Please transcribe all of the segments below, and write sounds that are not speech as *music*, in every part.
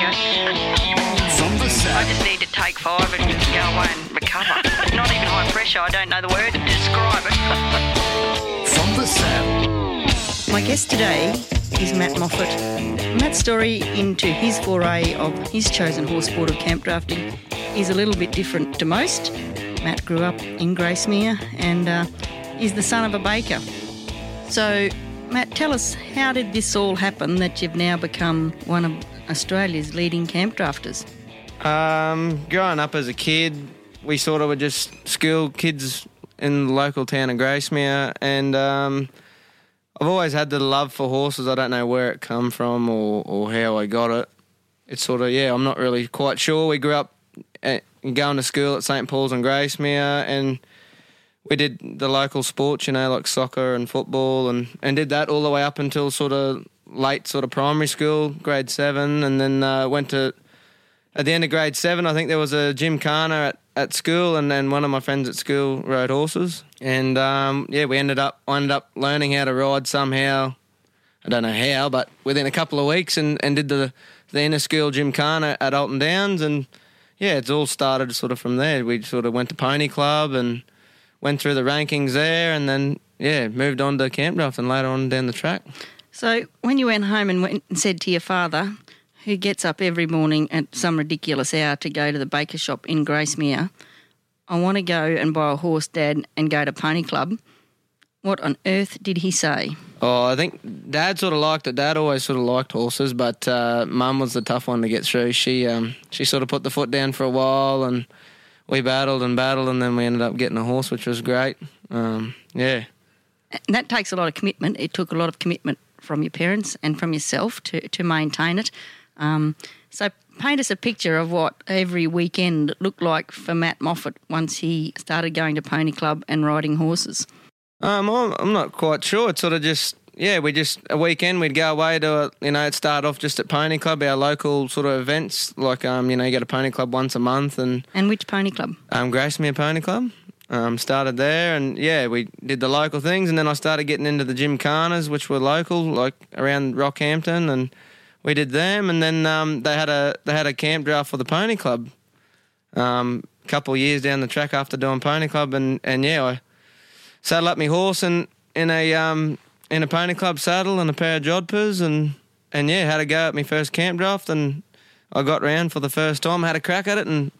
go. From the I just need to take five and just go away and recover. Not even high pressure. I don't know the word to describe it. *laughs* From the saddle. My guest today is Matt Moffat. Matt's story into his foray of his chosen horse sport of camp drafting is a little bit different to most. Matt grew up in Gracemere and uh, is the son of a baker. So, Matt, tell us how did this all happen that you've now become one of Australia's leading camp drafters? Um, growing up as a kid, we sort of were just school kids in the local town of Gracemere, and um, I've always had the love for horses. I don't know where it come from or, or how I got it. It's sort of yeah, I'm not really quite sure. We grew up at, going to school at St Paul's and Gracemere, and we did the local sports, you know, like soccer and football, and, and did that all the way up until sort of late sort of primary school, grade seven, and then uh, went to at the end of grade seven, I think there was a gymkhana at, at school, and then one of my friends at school rode horses, and um, yeah, we ended up I ended up learning how to ride somehow. I don't know how, but within a couple of weeks, and, and did the the inner school gymkhana at Alton Downs, and yeah, it's all started sort of from there. We sort of went to Pony Club and went through the rankings there, and then yeah, moved on to camp draft and later on down the track. So, when you went home and went and said to your father, who gets up every morning at some ridiculous hour to go to the baker shop in Gracemere, I want to go and buy a horse, Dad, and go to Pony Club, what on earth did he say? Oh, I think Dad sort of liked it. Dad always sort of liked horses, but uh, Mum was the tough one to get through. She um, she sort of put the foot down for a while, and we battled and battled, and then we ended up getting a horse, which was great. Um, yeah, And that takes a lot of commitment. It took a lot of commitment from your parents and from yourself to, to maintain it. Um, so, paint us a picture of what every weekend looked like for Matt Moffat once he started going to Pony Club and riding horses. um, I'm, I'm not quite sure. It's sort of just yeah, we just a weekend we'd go away to you know it started off just at Pony Club, our local sort of events like um you know you go to Pony Club once a month and And which Pony Club? um, Gracemere Pony Club. Um, started there, and yeah, we did the local things, and then I started getting into the gymkhanas, which were local, like around Rockhampton, and we did them. And then um, they had a they had a camp draft for the Pony Club. Um, a couple years down the track after doing Pony Club, and, and yeah, I saddled up my horse and in a um, in a Pony Club saddle and a pair of jodhpurs, and and yeah, had a go at my first camp draft, and I got round for the first time, had a crack at it, and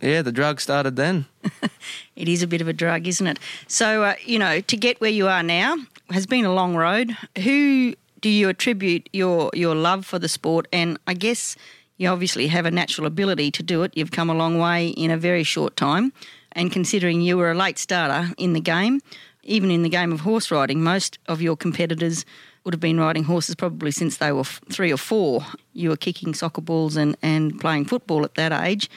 yeah, the drug started then. *laughs* It is a bit of a drug, isn't it? So, uh, you know, to get where you are now has been a long road. Who do you attribute your, your love for the sport? And I guess you obviously have a natural ability to do it. You've come a long way in a very short time. And considering you were a late starter in the game, even in the game of horse riding, most of your competitors would have been riding horses probably since they were three or four. You were kicking soccer balls and, and playing football at that age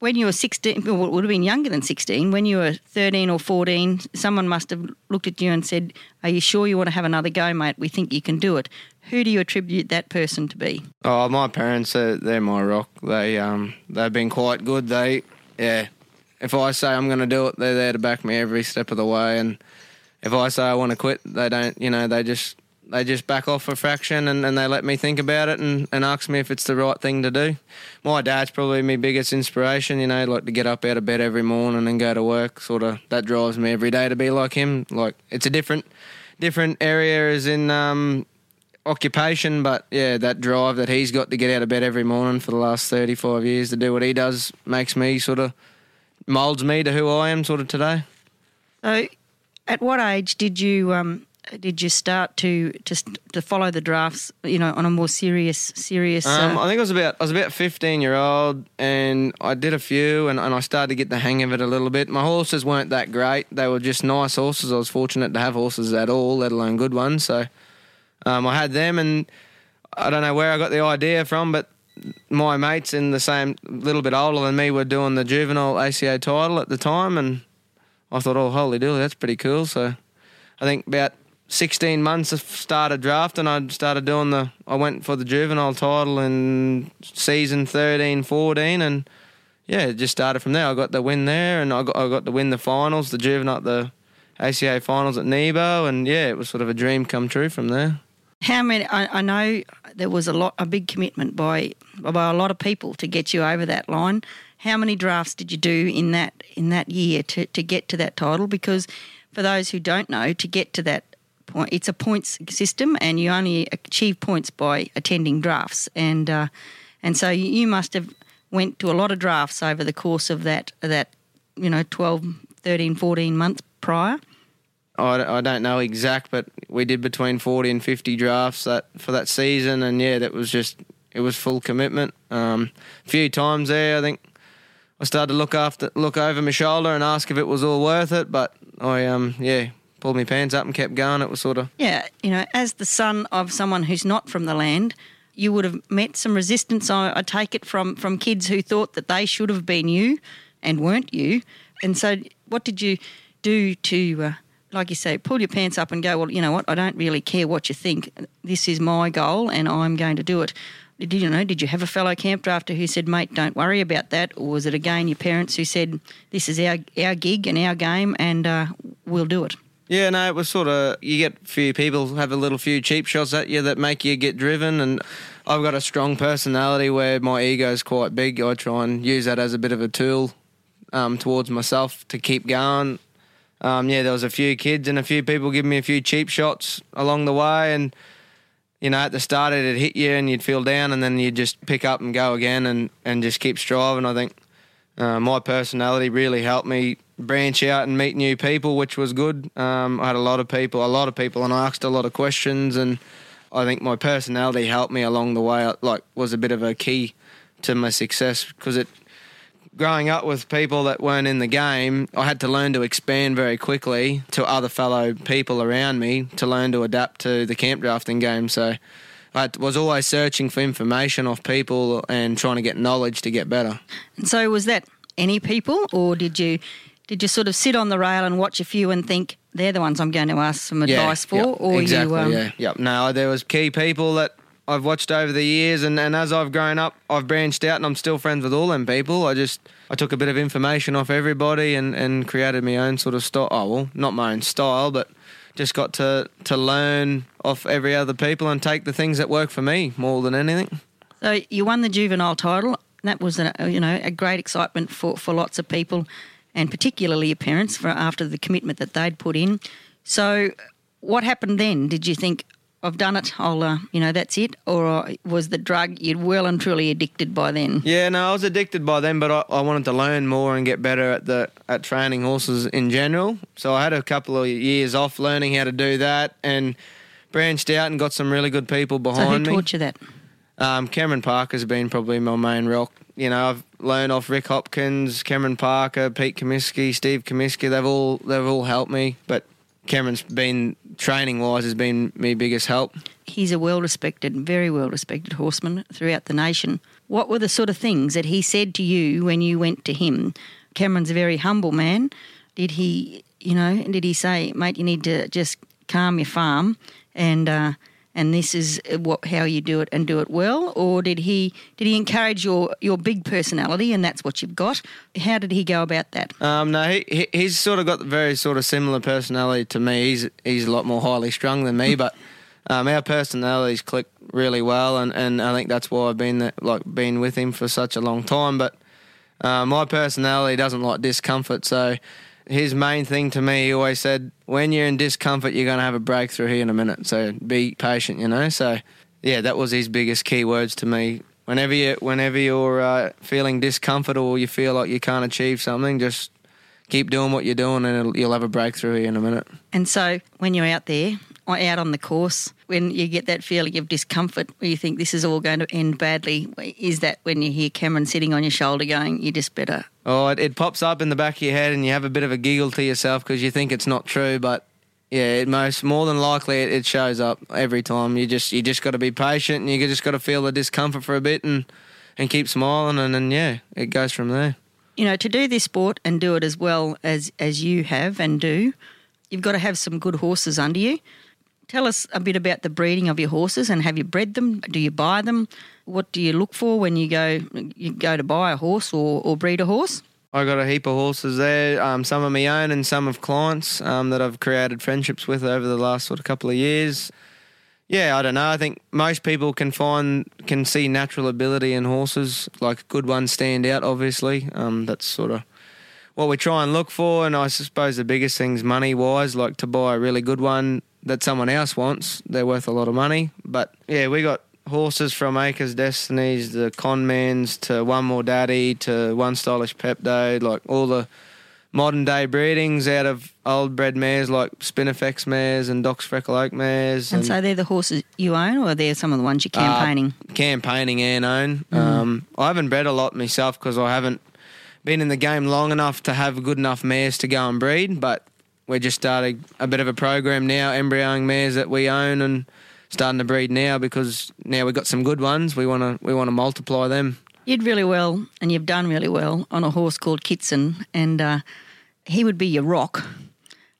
when you were 16, well, it would have been younger than 16, when you were 13 or 14, someone must have looked at you and said, Are you sure you want to have another go, mate? We think you can do it. Who do you attribute that person to be? Oh, my parents, uh, they're my rock. They um, they've been quite good. They, yeah. If I say I'm going to do it, they're there to back me every step of the way. And if I say I want to quit, they don't. You know, they just they just back off a fraction and, and they let me think about it and, and ask me if it's the right thing to do. My dad's probably my biggest inspiration. You know, like to get up out of bed every morning and go to work. Sort of that drives me every day to be like him. Like it's a different different area as in um, occupation, but yeah, that drive that he's got to get out of bed every morning for the last 35 years to do what he does makes me sort of molds me to who I am sort of today. So, at what age did you um, did you start to to to follow the drafts? You know, on a more serious serious. Um, uh, I think I was about I was about 15 year old, and I did a few, and, and I started to get the hang of it a little bit. My horses weren't that great; they were just nice horses. I was fortunate to have horses at all, let alone good ones. So um, I had them, and I don't know where I got the idea from, but my mates in the same little bit older than me were doing the juvenile ACA title at the time, and I thought, oh, holy dooly, that's pretty cool. So I think about 16 months I started drafting. I started doing the, I went for the juvenile title in season 13, 14, and yeah, it just started from there. I got the win there, and I got, I got to win the finals, the juvenile, the ACA finals at Nebo, and yeah, it was sort of a dream come true from there. How many? I, I know there was a lot, a big commitment by by a lot of people to get you over that line. How many drafts did you do in that in that year to, to get to that title? Because for those who don't know, to get to that point, it's a points system, and you only achieve points by attending drafts, and uh, and so you must have went to a lot of drafts over the course of that that you know 12, 13, 14 months prior. I, don't know exact, but we did between 40 and 50 drafts that for that season, and yeah, that was just it was full commitment. Um, a few times there, I think I started to look after look over my shoulder and ask if it was all worth it, but I um yeah pulled my pants up and kept going. It was sort of Yeah, you know, as the son of someone who's not from the land, you would have met some resistance. I, I take it from from kids who thought that they should have been you and weren't you. And so, what did you do to, uh, like you say, pull your pants up and go? Well, you know what? I don't really care what you think. This is my goal, and I'm going to do it. Did you know? Did you have a fellow camp drafter who said, "Mate, don't worry about that," or was it again your parents who said, "This is our our gig and our game, and uh, we'll do it"? Yeah, no, it was sort of you get few people have a little few cheap shots at you that make you get driven, and I've got a strong personality where my ego's quite big. I try and use that as a bit of a tool um, towards myself to keep going. Um, yeah, there was a few kids and a few people giving me a few cheap shots along the way, and you know at the start it'd hit you and you'd feel down, and then you'd just pick up and go again and and just keep striving. I think uh, my personality really helped me branch out and meet new people, which was good. Um, I had a lot of people, a lot of people, and I asked a lot of questions, and I think my personality helped me along the way. Like, was a bit of a key to my success because it. Growing up with people that weren't in the game, I had to learn to expand very quickly to other fellow people around me to learn to adapt to the camp drafting game. So I was always searching for information off people and trying to get knowledge to get better. And so, was that any people, or did you did you sort of sit on the rail and watch a few and think they're the ones I'm going to ask some advice for, yep, or exactly, you? Um, yeah, yep. No, there was key people that I've watched over the years, and, and as I've grown up, I've branched out, and I'm still friends with all them people. I just I took a bit of information off everybody and, and created my own sort of style. Oh well, not my own style, but just got to to learn off every other people and take the things that work for me more than anything. So you won the juvenile title. That was a, you know a great excitement for, for lots of people, and particularly your parents for after the commitment that they'd put in. So what happened then? Did you think I've done it? I'll uh, you know that's it, or was the drug you'd well and truly addicted by then? Yeah, no, I was addicted by then, but I, I wanted to learn more and get better at the at training horses in general. So I had a couple of years off learning how to do that and branched out and got some really good people So who behind me. taught you that? Um, Cameron Parker's been probably my main rock. You know, I've learned off Rick Hopkins, Cameron Parker, Pete Comiskey, Steve Comiskey. They've all they've all helped me, but Cameron's been training wise has been my biggest help. He's a well respected, very well respected horseman throughout the nation. What were the sort of things that he said to you when you went to him? Cameron's a very humble man. Did he, you know, did he say, mate, you need to just calm your farm and uh, and this is what how you do it and do it well, or did he did he encourage your your big personality and that's what you've got? How did he go about that? Um, no, he, he he's sort of got very sort of similar personality to me. He's he's a lot more highly strung than me, *laughs* but um, our personalities click really well, and, and I think that's why I've been there, like been with him for such a long time. But uh, my personality doesn't like discomfort, so his main thing to me, he always said, when you're in discomfort, you're going to have a breakthrough here in a minute. So be patient, you know. So yeah, that was his biggest key words to me. Whenever you whenever you're uh, feeling discomfort or you feel like you can't achieve something, just keep doing what you're doing, and you'll have a breakthrough here in a minute. And so when you're out there, out on the course, when you get that feeling of discomfort where you think this is all going to end badly, is that when you hear Cameron sitting on your shoulder going, you just better. Oh, it, it pops up in the back of your head, and you have a bit of a giggle to yourself because you think it's not true, but yeah, it most more than likely it, it shows up every time. You just you just got to be patient, and you just got to feel the discomfort for a bit, and and keep smiling, and then yeah, it goes from there. You know, to do this sport and do it as well as as you have and do, you've got to have some good horses under you. Tell us a bit about the breeding of your horses and have you bred them? Do you buy them? What do you look for when you go you go to buy a horse or, or breed a horse? I got a heap of horses there. Um, some of my own and some of clients um, that I've created friendships with over the last sort of couple of years. Yeah, I don't know. I think most people can find can see natural ability in horses. Like good ones stand out. Obviously, um, that's sort of what we try and look for. And I suppose the biggest thing's money wise. Like to buy a really good one that someone else wants, they're worth a lot of money. But yeah, we got horses from Acres Destinies, the Conmans to One More Daddy to One Stylish Pepto, like all the modern day breedings out of old bred mares like Spinifex mares and Doc's Freckle Oak mares. And, so they're the horses you own, or they're some of the ones you're Uh, campaigning? campaigning and own. Um, I haven't bred a lot myself because I haven't been in the game long enough to have good enough mares to go and breed. But we're just starting a bit of a program now, embryoing mares that we own and starting to breed now because now we've got some good ones. We want to we want to multiply them. You did really well, and you've done really well on a horse called Kitson, and uh, he would be your rock.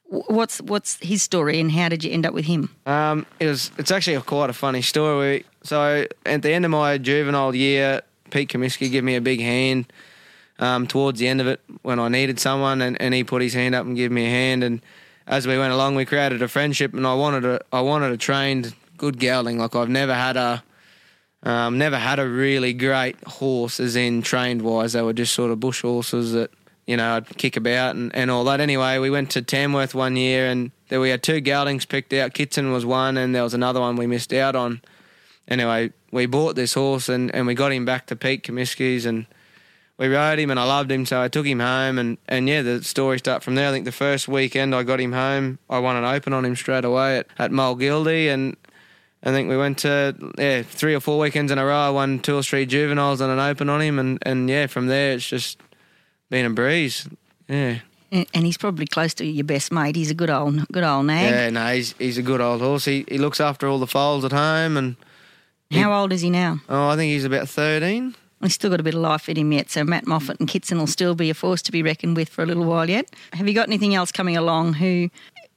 What's what's his story, and how did you end up with him? Um, it was. It's actually a, quite a funny story. So at the end of my juvenile year, Pete Comiskey gave me a big hand. Um, towards the end of it, when I needed someone, and, and he put his hand up and gave me a hand. And as we went along, we created a friendship. And I wanted a, I wanted a trained good gelding. Like I've never had a, um, never had a really great horse, as in trained wise. They were just sort of bush horses that you know I'd kick about and, and all that. Anyway, we went to Tamworth one year, and there we had two geldings picked out. Kitson was one, and there was another one we missed out on. Anyway, we bought this horse and, and we got him back to Pete Comiskey's and we rode him and I loved him, so I took him home and, and yeah, the story started from there. I think the first weekend I got him home, I won an open on him straight away at, at Mulgildie and I think we went to yeah, three or four weekends in a row, I won two or three juveniles and an open on him and, and yeah, from there it's just been a breeze. Yeah. And and he's probably close to your best mate. He's a good old good old nag. Yeah, no, he's he's a good old horse. He he looks after all the foals at home and How old is he now? oh I think he's about thirteen. He's still got a bit of life in him yet, so Matt Moffat and Kitson will still be a force to be reckoned with for a little while yet. Have you got anything else coming along who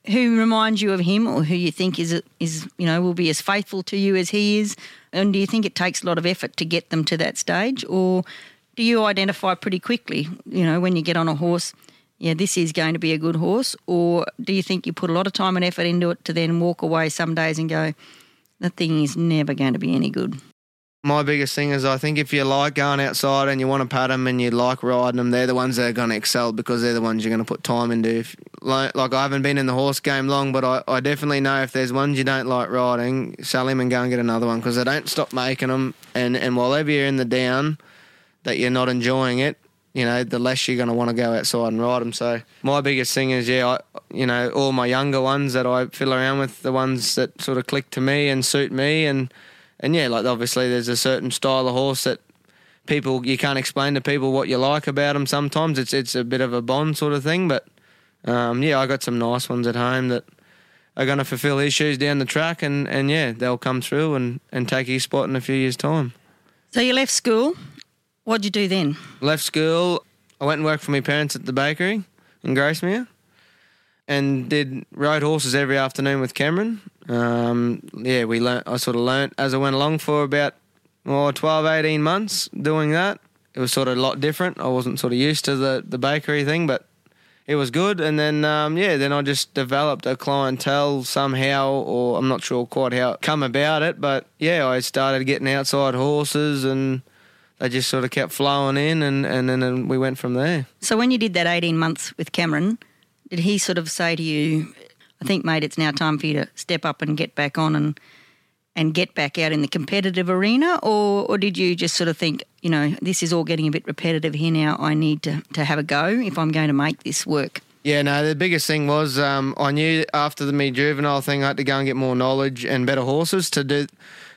who reminds you of him or who you think is is you know will be as faithful to you as he is? And do you think it takes a lot of effort to get them to that stage or do you identify pretty quickly, you know, when you get on a horse, yeah, this is going to be a good horse or do you think you put a lot of time and effort into it to then walk away some days and go the thing is never going to be any good? My biggest thing is I think if you like going outside and you want to pat them and you like riding them, they're the ones that are going to excel because they're the ones you're going to put time into. If, like, like I haven't been in the horse game long, but I, I definitely know if there's ones you don't like riding, sell him and go and get another one because they don't stop making them. And, and while ever you're in the down that you're not enjoying it, you know, the less you're going to want to go outside and ride them. So my biggest thing is, yeah, I, you know, all my younger ones that I fiddle around with, the ones that sort of click to me and suit me, and and yeah, like obviously there's a certain style of horse that people you can't explain to people what you like about them. Sometimes it's it's a bit of a bond sort of thing, but um, yeah, I got some nice ones at home that are going to fulfil his shoes down the track, and and yeah, they'll come through and and take his spot in a few years' time. So you left school. What'd you do then? left school. I went and worked for my parents at the bakery in Gracemere and did rode horses every afternoon with Cameron. Um, yeah, we learnt, I sort of learnt as I went along for about well, 12, 18 months doing that. It was sort of a lot different. I wasn't sort of used to the, the bakery thing, but it was good. And then, um, yeah, then I just developed a clientele somehow, or I'm not sure quite how it come about it, but yeah, I started getting outside horses and they just sort of kept flowing in, and, and, then and we went from there. So when you did that 18 months with Cameron, did he sort of say to you, I think, mate, it's now time for you to step up and get back on and and get back out in the competitive arena? Or, or did you just sort of think, you know, this is all getting a bit repetitive here now. I need to, to have a go if I'm going to make this work? Yeah, no, the biggest thing was um, I knew after the me juvenile thing I had to go and get more knowledge and better horses to do.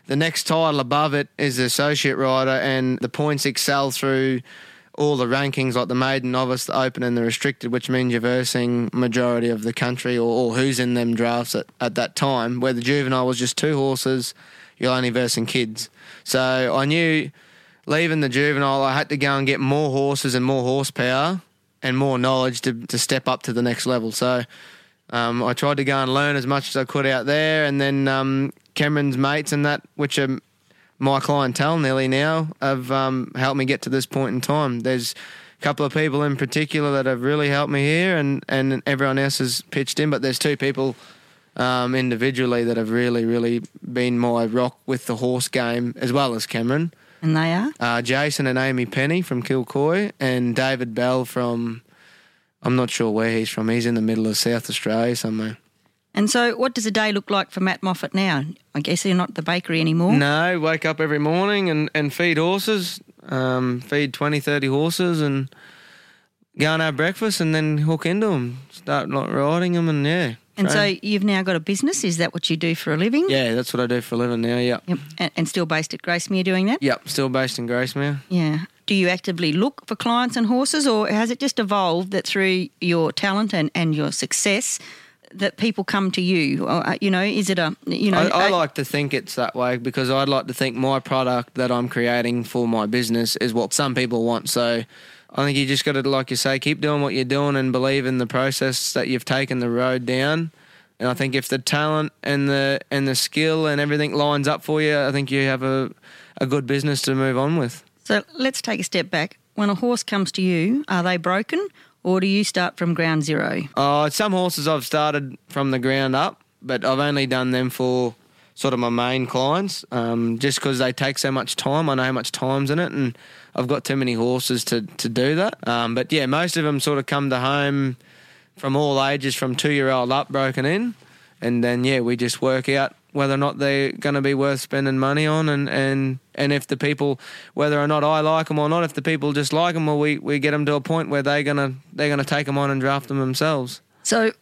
The next title above it is the associate rider, and the points excel through all the rankings like the maiden, novice, the open, and the restricted, which means you're versing majority of the country or, or who's in them drafts at, at that time. Where the juvenile was just two horses, you're only versing kids. So I knew leaving the juvenile, I had to go and get more horses and more horsepower and more knowledge to, to step up to the next level. So um, I tried to go and learn as much as I could out there, and then um, Cameron's mates and that, which are my clientele nearly now, have um, helped me get to this point in time. There's a couple of people in particular that have really helped me here, and, and everyone else has pitched in, but there's two people um, individually that have really, really been my rock with the horse game, as well as Cameron. And they are? Uh, Jason and Amy Penny from Kilcoy, and David Bell from, I'm not sure where he's from. He's in the middle of South Australia somewhere. And so, what does a day look like for Matt Moffat now? I guess you're not at the bakery anymore. No, wake up every morning and, and feed horses, um, feed 20, 30 horses, and go and have breakfast, and then hook into them, start like riding them, and yeah. And so, you've now got a business. Is that what you do for a living? yeah, that's what I do for a living now. Yep. Yep. And, and still based at Gracemere doing that? Yep. Still based in Gracemere. Yeah. Do you actively look for clients and horses, or has it just evolved that through your talent and, and your success, that people come to you? Or, uh, you know, is it a you know? I, I like to think it's that way because I'd like to think my product that I'm creating for my business is what some people want. So I think you just got to, like you say, keep doing what you're doing and believe in the process that you've taken the road down. And I think if the talent and the and the skill and everything lines up for you, I think you have a a good business to move on with. So let's take a step back. When a horse comes to you, are they broken, or do you start from ground zero? Uh, some horses I've started from the ground up, but I've only done them for sort of my main clients, um, just because they take so much time. I know how much time's in it, and I've got too many horses to, to do that. Um, but yeah, most of them sort of come to home from all ages, from two year old up, broken in, and then yeah, we just work out whether or not they're going to be worth spending money on, and, and, and if the people, whether or not I like them or not, if the people just like them, well, we, we get them to a point where they're gonna they're gonna take them on and draft them themselves. So,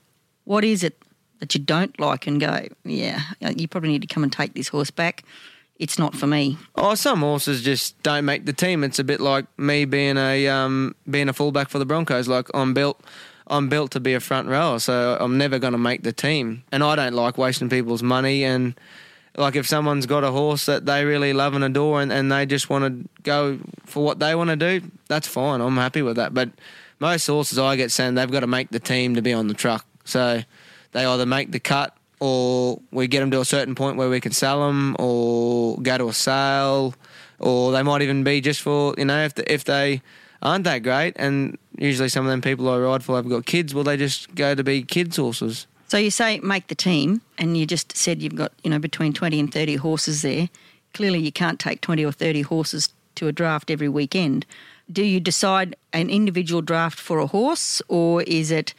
what is it that you don't like and go, yeah, you probably need to come and take this horse back? It's not for me. Oh, some horses just don't make the team. It's a bit like me being a um, being a fullback for the Broncos. Like I'm built, I'm built to be a front rower, so I'm never going to make the team. And I don't like wasting people's money. And like if someone's got a horse that they really love and adore, and, and they just want to go for what they want to do, that's fine. I'm happy with that. But most horses I get sent, they've got to make the team to be on the truck. So they either make the cut or we get them to a certain point where we can sell them or go to a sale or they might even be just for you know if the, if they aren't that great and usually some of them people I ride for have got kids well they just go to be kids horses So you say make the team, and you just said you've got you know between twenty and thirty horses there. Clearly, you can't take twenty or thirty horses to a draft every weekend. Do you decide an individual draft for a horse, or is it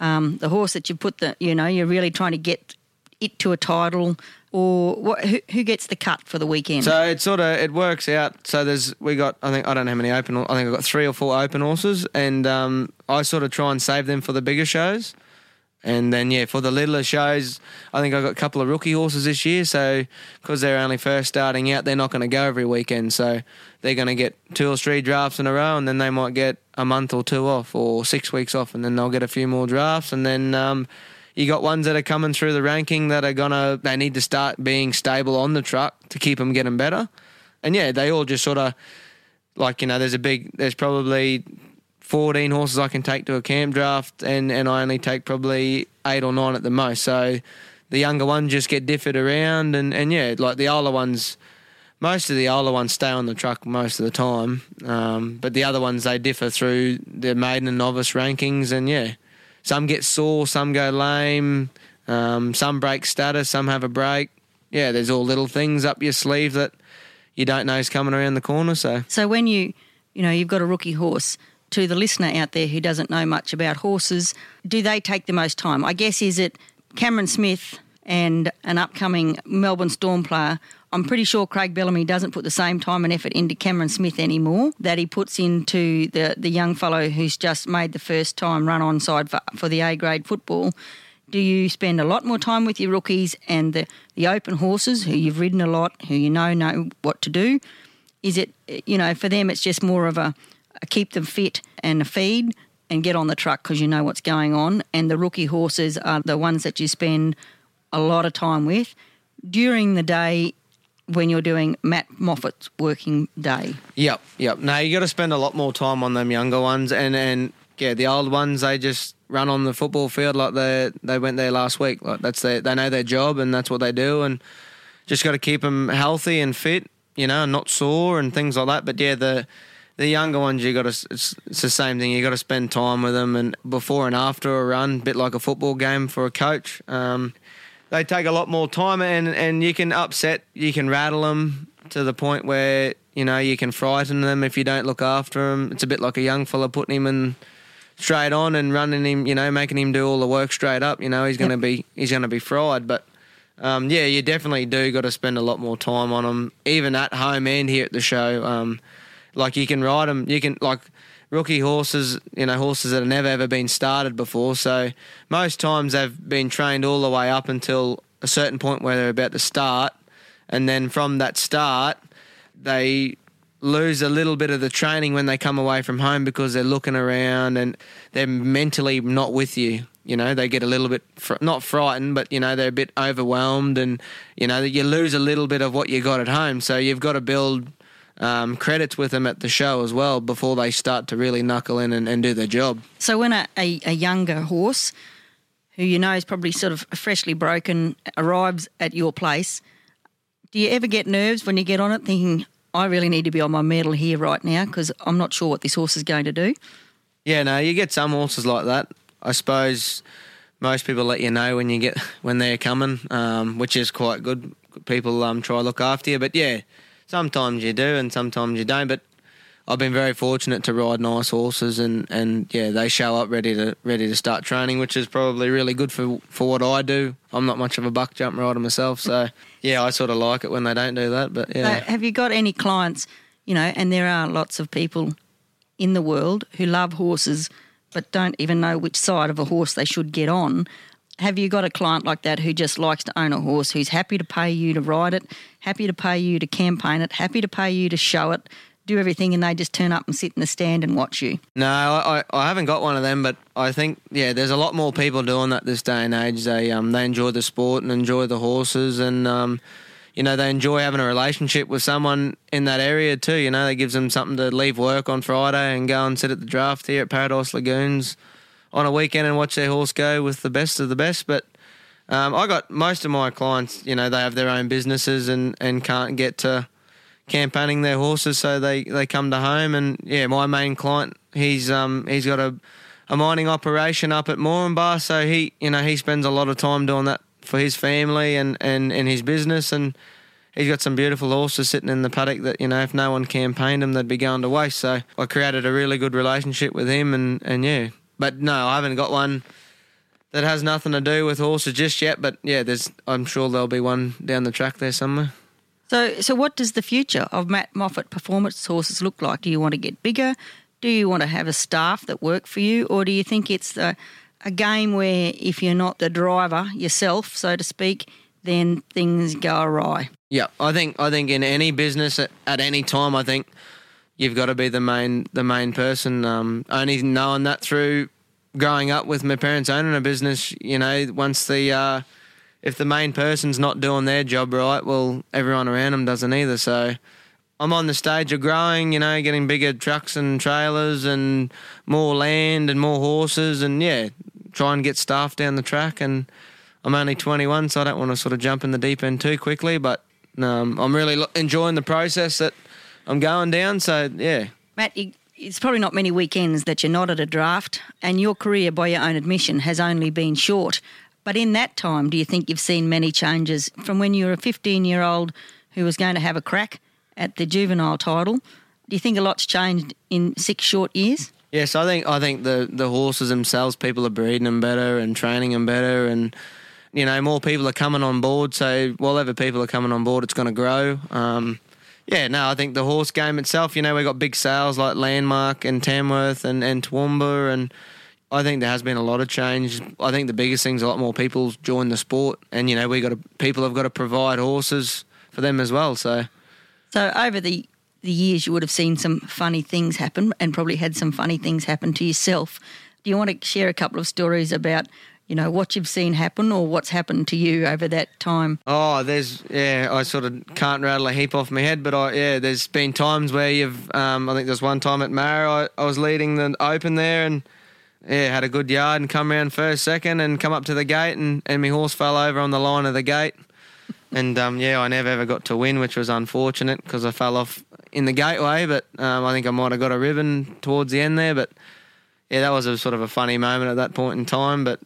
um, the horse that you put the you know you're really trying to get it to a title, or what, who, who gets the cut for the weekend? so it sort of it works out so there's we got I think I don't know how many open I think I've got three or four open horses and um, I sort of try and save them for the bigger shows And then yeah, for the littler shows, I think I got a couple of rookie horses this year. So because they're only first starting out, they're not going to go every weekend. So they're going to get two or three drafts in a row, and then they might get a month or two off, or six weeks off, and then they'll get a few more drafts, and then. Um, you got ones that are coming through the ranking that are gonna. They need to start being stable on the truck to keep them getting better, and yeah, they all just sort of like you know. There's a big. There's probably 14 horses I can take to a camp draft, and, and I only take probably eight or nine at the most. So the younger ones just get differed around, and, and yeah, like the older ones, most of the older ones stay on the truck most of the time, um, but the other ones they differ through the maiden and novice rankings, and yeah, some get sore, some go lame, um, some break status, some have a break. Yeah, there's all little things up your sleeve that you don't know is coming around the corner. So So when you, you know, you've got a rookie horse. To the listener out there who doesn't know much about horses, do they take the most time? I guess is it Cameron Smith and an upcoming Melbourne Storm player. I'm pretty sure Craig Bellamy doesn't put the same time and effort into Cameron Smith anymore that he puts into the the young fellow who's just made the first time run on side for, for the A grade football. Do you spend a lot more time with your rookies and the, the open horses who you've ridden a lot, who you know know what to do? Is it, you know, for them it's just more of a, a keep them fit and a feed and get on the truck because you know what's going on. And the rookie horses are the ones that you spend a lot of time with during the day when you're doing Matt Moffat's working day. Yep, yep. No, you got to spend a lot more time on them younger ones, and and yeah, the old ones they just run on the football field like they they went there last week. Like that's their they know their job and that's what they do, and just got to keep them healthy and fit, you know, and not sore and things like that. But yeah, the the younger ones you got to it's, it's the same thing. You got to spend time with them and before and after a run, bit like a football game for a coach. Um, they take a lot more time, and and you can upset, you can rattle them to the point where you know you can frighten them if you don't look after them. It's a bit like a young fella putting him in straight on and running him, you know, making him do all the work straight up. You know, he's going to be he's going to be fried, but. Um, yeah, you definitely do got to spend a lot more time on them, even at home and here at the show. Um, like you can ride them, you can like rookie horses, you know, horses that have never ever been started before. So most times they've been trained all the way up until a certain point where they're about to start, and then from that start, they lose a little bit of the training when they come away from home because they're looking around and they're mentally not with you. You know, they get a little bit fr- not frightened, but you know they're a bit overwhelmed, and you know you lose a little bit of what you got at home. So you've got to build um, credits with them at the show as well before they start to really knuckle in and, and do their job. So when a, a, a younger horse, who you know is probably sort of freshly broken, arrives at your place, do you ever get nerves when you get on it, thinking, "I really need to be on my medal here right now because I'm not sure what this horse is going to do"? Yeah, no, you get some horses like that. I suppose most people let you know when you get *laughs* when they're coming, um, which is quite good. People um, try to look after you, but yeah, sometimes you do and sometimes you don't. But I've been very fortunate to ride nice horses, and, and yeah, they show up ready to ready to start training, which is probably really good for for what I do. I'm not much of a buck jump rider myself, so *laughs* yeah, I sort of like it when they don't do that. But yeah, Uh, have you got any clients, you know, and there are lots of people in the world who love horses but don't even know which side of a horse they should get on. Have you got a client like that who just likes to own a horse, who's happy to pay you to ride it, happy to pay you to campaign it, happy to pay you to show it, do everything, and they just turn up and sit in the stand and watch you? No, I, I haven't got one of them, but I think yeah, there's a lot more people doing that this day and age. They um they enjoy the sport and enjoy the horses, and um you know they enjoy having a relationship with someone in that area too. You know, that gives them something to leave work on Friday and go and sit at the draft here at Paradise Lagoons on a weekend and watch their horse go with the best of the best. But um, I got most of my clients, you know, they have their own businesses and and can't get to campaigning their horses, so they, they come to home. And yeah, my main client, he's um he's got a a mining operation up at Moranbah, so he you know he spends a lot of time doing that for his family and and and his business, and he's got some beautiful horses sitting in the paddock that you know if no one campaigned them, they'd be going to waste. So I created a really good relationship with him, and and yeah, but no, I haven't got one. That has nothing to do with horses just yet, but yeah, there's. I'm sure there'll be one down the track there somewhere. So, so what does the future of Matt Moffat performance horses look like? Do you want to get bigger? Do you want to have a staff that work for you, or do you think it's a, a game where if you're not the driver yourself, so to speak, then things go awry? Yeah, I think I think in any business at, at any time, I think you've got to be the main the main person. Um, only knowing that through growing up with my parents owning a business, you know, once the uh, if the main person's not doing their job right, well, everyone around them doesn't either. So I'm on the stage of growing, you know, getting bigger trucks and trailers and more land and more horses, and yeah, try and get staff down the track. And I'm only 21, so I don't want to sort of jump in the deep end too quickly, but um, I'm really enjoying the process that I'm going down. So yeah. Matt, you, it's probably not many weekends that you're not at a draft, and your career, by your own admission, has only been short. But in that time, do you think you've seen many changes from when you were a 15 year old who was going to have a crack at the juvenile title? Do you think a lot's changed in six short years? Yes, I think I think the the horses themselves, people are breeding them better and training them better, and you know more people are coming on board. So whatever people are coming on board, it's going to grow. Um, yeah, no, I think the horse game itself. You know, we've got big sales like Landmark and Tamworth and and Toowoomba, and I think there has been a lot of change. I think the biggest thing's a lot more people join the sport, and you know we got to people have got to provide horses for them as well. So So over the the years, you would have seen some funny things happen, and probably had some funny things happen to yourself. Do you want to share a couple of stories about, you know, what you've seen happen or what's happened to you over that time? Oh, there's yeah. I sort of can't rattle a heap off my head, but I yeah. There's been times where you've. Um, I think there's one time at Mara, I, I was leading the Open there, and yeah, had a good yard and come around first, second, and come up to the gate, and and my horse fell over on the line of the gate, *laughs* and um, yeah, I never ever got to win, which was unfortunate because I fell off in the gateway, but um, I think I might have got a ribbon towards the end there, but yeah, that was a sort of a funny moment at that point in time, but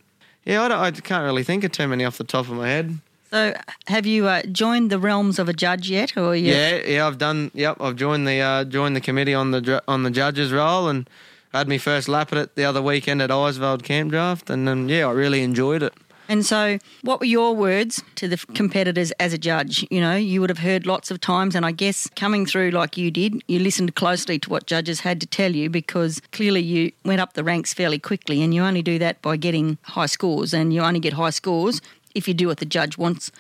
Yeah, I, I can't really think of too many off the top of my head. So, have you uh, joined the realms of a judge yet, or you? Yeah, yeah, I've done. Yep, I've joined the uh, joined the committee on the on the judges role, and had my first lap at it the other weekend at Eidsvold Camp Draft, and then yeah, I really enjoyed it. And so, what were your words to the competitors as a judge? You know, you would have heard lots of times, and I guess coming through like you did, you listened closely to what judges had to tell you because clearly you went up the ranks fairly quickly, and you only do that by getting high scores, and you only get high scores if you do what the judge wants.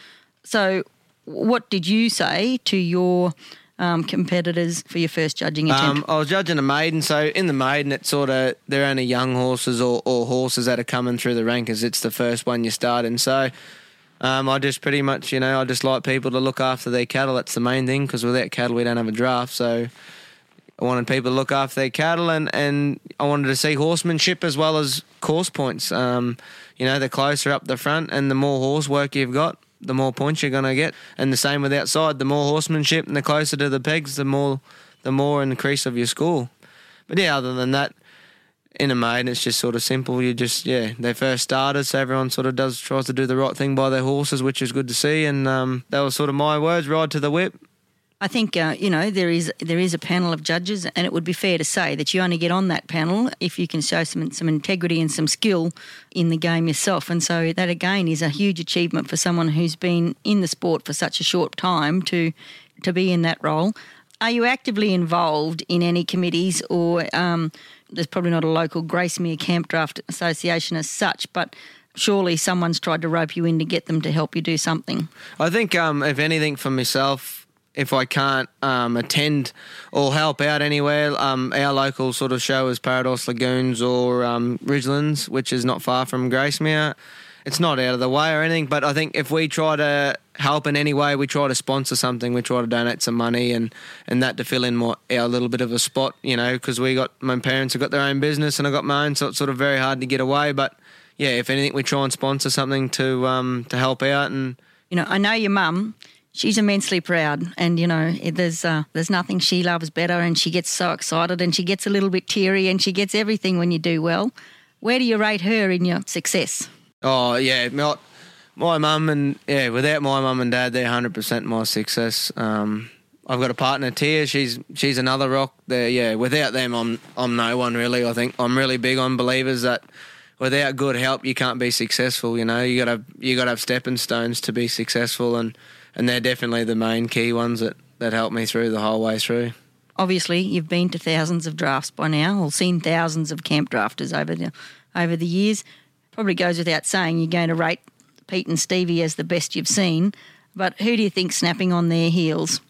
So, what did you say to your um, competitors for your first judging attempt? Um, I was judging a maiden, so in the maiden, it's sort of they're only young horses or, or horses that are coming through the rankings. It's the first one you start in, so. Um, I just pretty much, you know, I just like people to look after their cattle. That's the main thing because without cattle, we don't have a draft. So I wanted people to look after their cattle, and, and I wanted to see horsemanship as well as course points. Um, you know, the closer up the front and the more horse work you've got, the more points you're going to get. And the same with outside. The more horsemanship and the closer to the pegs, the more the more increase of your score. But yeah, other than that, in a maiden, it's just sort of simple. You just yeah, they first started, so everyone sort of does tries to do the right thing by their horses, which is good to see. And um, that was sort of my words: ride to the whip. I think uh, you know there is there is a panel of judges, and it would be fair to say that you only get on that panel if you can show some some integrity and some skill in the game yourself. And so that again is a huge achievement for someone who's been in the sport for such a short time to to be in that role. Are you actively involved in any committees, or um, there's probably not a local Gracemere Camp Draft Association as such, but surely someone's tried to rope you in to get them to help you do something. I think, um, if anything, for myself, if I can't um, attend or help out anywhere, um, our local sort of show is Paradise Lagoons or um, Ridgelands, which is not far from Gracemere. It's not out of the way or anything, but I think if we try to help in any way, we try to sponsor something, we try to donate some money and, and that to fill in my, our little bit of a spot, you know, because we got my parents have got their own business and I got own, so it's sort of very hard to get away. But yeah, if anything, we try and sponsor something to um, to help out and. You know, I know your mum she's immensely proud, and you know, there's uh, there's nothing she loves better, and she gets so excited, and she gets a little bit teary, and she gets everything when you do well. Where do you rate her in your success? Oh yeah, my my mum and yeah, without my mum and dad, they're hundred percent my success. Um, I've got a partner, Tia. She's she's another rock. There, yeah. Without them, I'm I'm no one really. I think I'm really big on believers that without good help, you can't be successful. You know, you got to you got to have stepping stones to be successful, and and they're definitely the main key ones that, that helped me through the whole way through. Obviously, you've been to thousands of drafts by now, or seen thousands of camp drafters over the over the years. Probably goes without saying you're going to rate Pete and Stevie as the best you've seen, but who do you think snapping on their heels?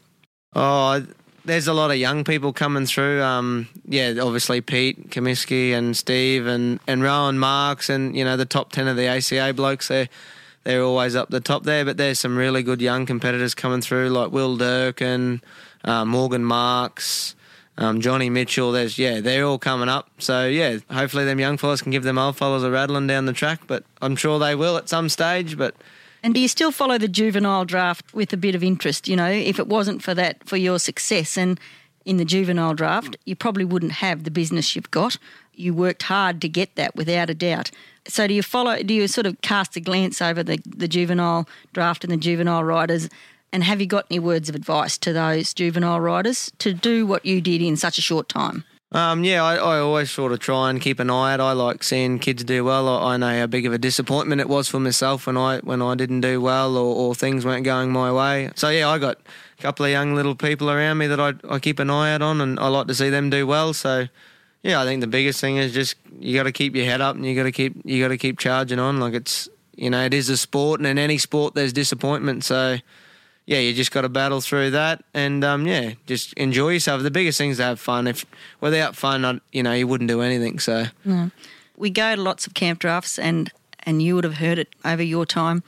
Oh, there's a lot of young people coming through. Um, yeah, obviously Pete Comiskey and Steve and, and Rowan Marks and you know the top ten of the ACA blokes. They're they're always up the top there. But there's some really good young competitors coming through, like Will Durkin, uh, Morgan Marks, um, Johnny Mitchell. There's yeah, they're all coming up. So yeah, hopefully them young fellas can give them old fellas a rattling down the track. But I'm sure they will at some stage. But and do you still follow the juvenile draft with a bit of interest? You know, if it wasn't for that, for your success and in the juvenile draft, you probably wouldn't have the business you've got. You worked hard to get that without a doubt. So do you follow? Do you sort of cast a glance over the the juvenile draft and the juvenile riders? And have you got any words of advice to those juvenile riders to do what you did in such a short time? Um, yeah, I, I, always sort of try and keep an eye out. I like seeing kids do well. I, I, know how big of a disappointment it was for myself when I when I didn't do well or, or, things weren't going my way. So yeah, I got a couple of young little people around me that I, I keep an eye out on, and I like to see them do well. So yeah, I think the biggest thing is just you got to keep your head up and you got to keep you got to keep charging on. Like it's you know it is a sport, and in any sport there's disappointment. So yeah, you just got to battle through that, and um, yeah, just enjoy yourself. The biggest thing is to have fun. If without fun, you know, you wouldn't do anything. So no. we go to lots of camp drafts, and and you would have heard it over your time.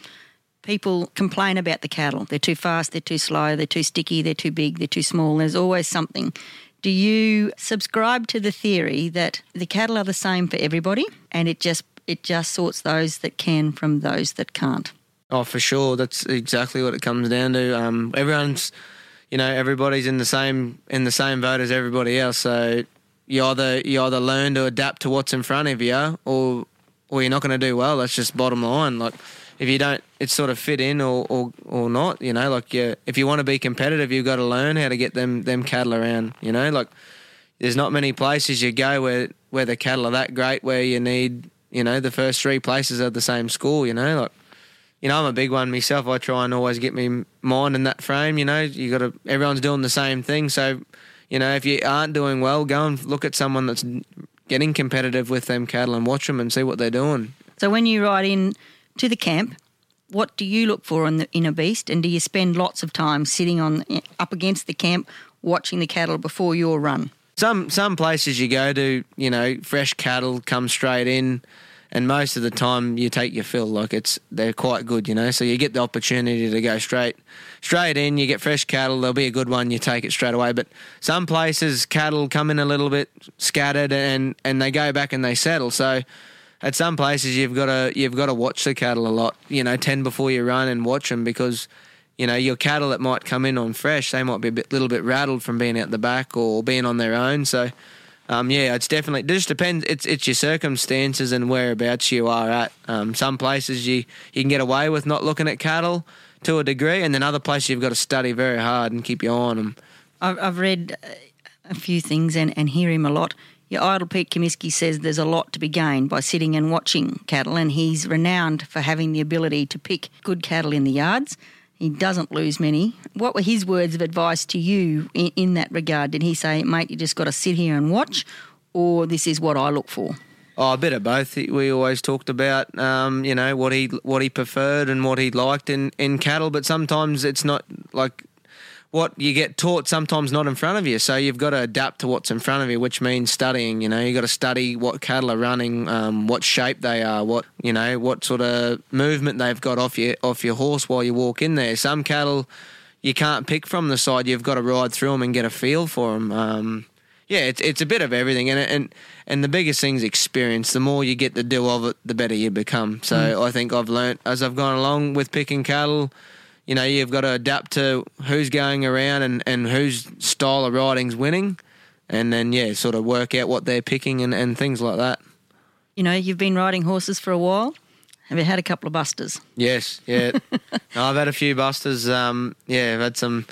People complain about the cattle. They're too fast. They're too slow. They're too sticky. They're too big. They're too small. There's always something. Do you subscribe to the theory that the cattle are the same for everybody and it just it just sorts those that can from those that can't? Oh, for sure. That's exactly what it comes down to. Um, everyone's, you know, everybody's in the same in the same boat as everybody else. So you either you either learn to adapt to what's in front of you, or or you're not going to do well. That's just bottom line. Like if you don't, it's sort of fit in or or, or not. You know, like yeah, if you want to be competitive, you've got to learn how to get them them cattle around. You know, like there's not many places you go where where the cattle are that great where you need you know the first three places are the same school. You know, like you know I'm a big one myself. I try and always get me mind in that frame. You know, you got to everyone's doing the same thing, so. You know, if you aren't doing well, go and look at someone that's getting competitive with them cattle and watch them and see what they're doing. So when you ride in to the camp, what do you look for in, the, beast, and do you spend lots of time sitting on up against the camp watching the cattle before your run? Some some places you go to, you know, fresh cattle come straight in and most of the time you take your fill. Like it's they're quite good, you know. So you get the opportunity to go straight straight in. You get fresh cattle. There'll be a good one. You take it straight away. But some places cattle come in a little bit scattered and and they go back and they settle. So at some places you've got to you've got to watch the cattle a lot. You know, ten before you run and watch them because. You know, your cattle that might come in on fresh, they might be a bit, little bit rattled from being out the back or being on their own. So, um, yeah, it's definitely. It just depends. It's it's your circumstances and whereabouts you are at. Um, some places you you can get away with not looking at cattle to a degree, and then other places you've got to study very hard and keep your eye on them. I've, I've read a few things and, and hear him a lot. Your idol Pete Comiskey says there's a lot to be gained by sitting and watching cattle, and he's renowned for having the ability to pick good cattle in the yards. He doesn't lose many. What were his words of advice to you in, in that regard? Did he say, mate, you just got to sit here and watch, or this is what I look for? Oh, a bit of both. We always talked about, um, you know, what he what he preferred and what he liked in, in cattle, but sometimes it's not like what you get taught sometimes not in front of you. So you've got to adapt to what's in front of you, which means studying. You know, you got to study what cattle are running, um, what shape they are, what you know, what sort of movement they've got off your off your horse while you walk in there. Some cattle you can't pick from the side. You've got to ride through them and get a feel for them. Um, yeah, it's it's a bit of everything, and and and the biggest thing is experience. The more you get to do of it, the better you become. So mm. I think I've learnt as I've gone along with picking cattle you know, you've got to adapt to who's going around and, and whose style of riding's winning, and then, yeah, sort of work out what they're picking and, and things like that. You know, you've been riding horses for a while. Have you had a couple of busters? Yes, yeah. *laughs* I've had a few busters. Um, yeah, I've had some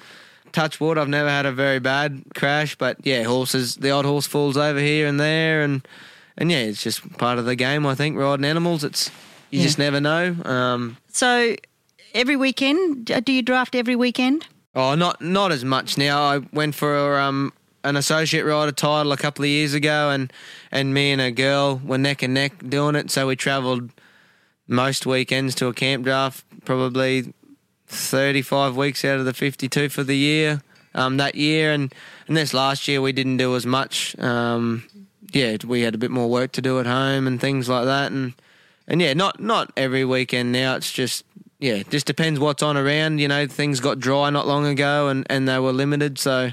touch wood. I've never had a very bad crash, but yeah, horses, the odd horse falls over here and there, and and yeah, it's just part of the game. I think riding animals, it's you yeah. just never know. Um, so every weekend? Do you draft every weekend? Oh, not not as much now. I went for um, an associate rider title a couple of years ago, and and me and a girl were neck and neck doing it. So we travelled most weekends to a camp draft, probably thirty five weeks out of the fifty two for the year. Um, that year, and and this last year we didn't do as much. Um, yeah, we had a bit more work to do at home and things like that, and and yeah, not not every weekend now. It's just yeah, just depends what's on around. You know, things got dry not long ago and, and they were limited, so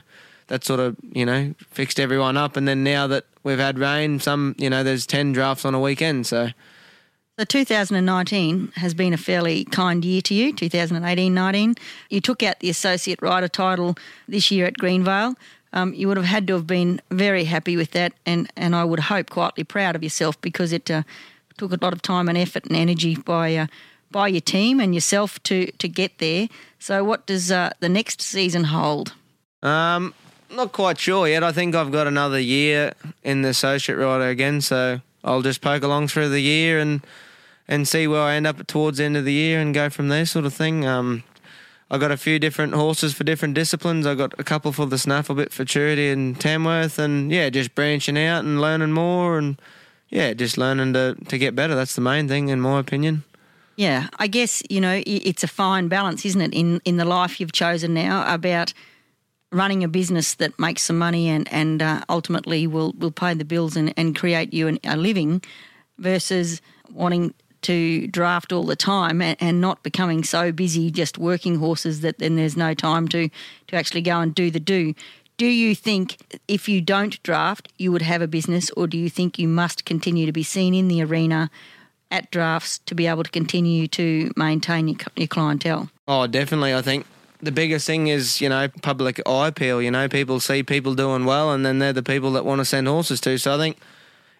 that sort of you know fixed everyone up. And then now that we've had rain, some you know there's ten drafts on a weekend, so. So 2019 has been a fairly kind year to you, 2018-19. You took out the Associate Rider title this year at Greenvale. Um, you would have had to have been very happy with that and, and I would hope quietly proud of yourself because it uh, took a lot of time and effort and energy by uh, by your team and yourself to to get there. So, what does uh, the next season hold? Um, not quite sure yet. I think I've got another year in the associate rider again, so I'll just poke along through the year and and see where I end up towards the end of the year and go from there, sort of thing. Um, I got a few different horses for different disciplines. I got a couple for the snaffle bit for Charity and Tamworth, and yeah, just branching out and learning more, and yeah, just learning to to get better. That's the main thing, in my opinion. Yeah, I guess you know it's a fine balance, isn't it, in in the life you've chosen now about running a business that makes some money and and uh, ultimately will will pay the bills and, and create you an, a living, versus wanting to draft all the time and, and not becoming so busy just working horses that then there's no time to to actually go and do the do. Do you think if you don't draft, you would have a business, or do you think you must continue to be seen in the arena? At drafts to be able to continue to maintain your, your clientele? Oh, definitely. I think the biggest thing is, you know, public eye appeal. You know, people see people doing well and then they're the people that want to send horses to. So I think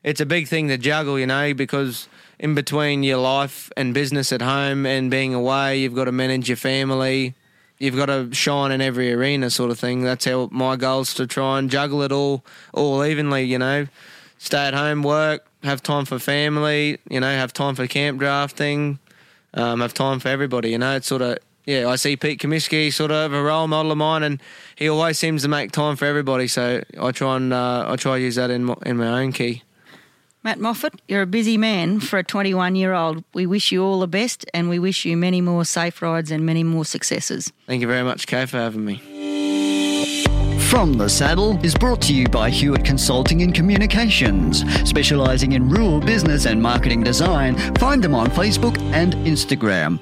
it's a big thing to juggle, you know, because in between your life and business at home and being away, you've got to manage your family. You've got to shine in every arena, sort of thing. That's how my goal is to try and juggle it all, all evenly. You know, stay at home, work, have time for family. You know, have time for camp drafting, um, have time for everybody. You know, it's sort of yeah. I see Pete Comiskey sort of a role model of mine, and he always seems to make time for everybody. So I try and uh, I try to use that in my, in my own key. Matt Moffat, you're a busy man for a 21 year old. We wish you all the best and we wish you many more safe rides and many more successes. Thank you very much, Kay, for having me. From the Saddle is brought to you by Hewitt Consulting and Communications, specialising in rural business and marketing design. Find them on Facebook and Instagram.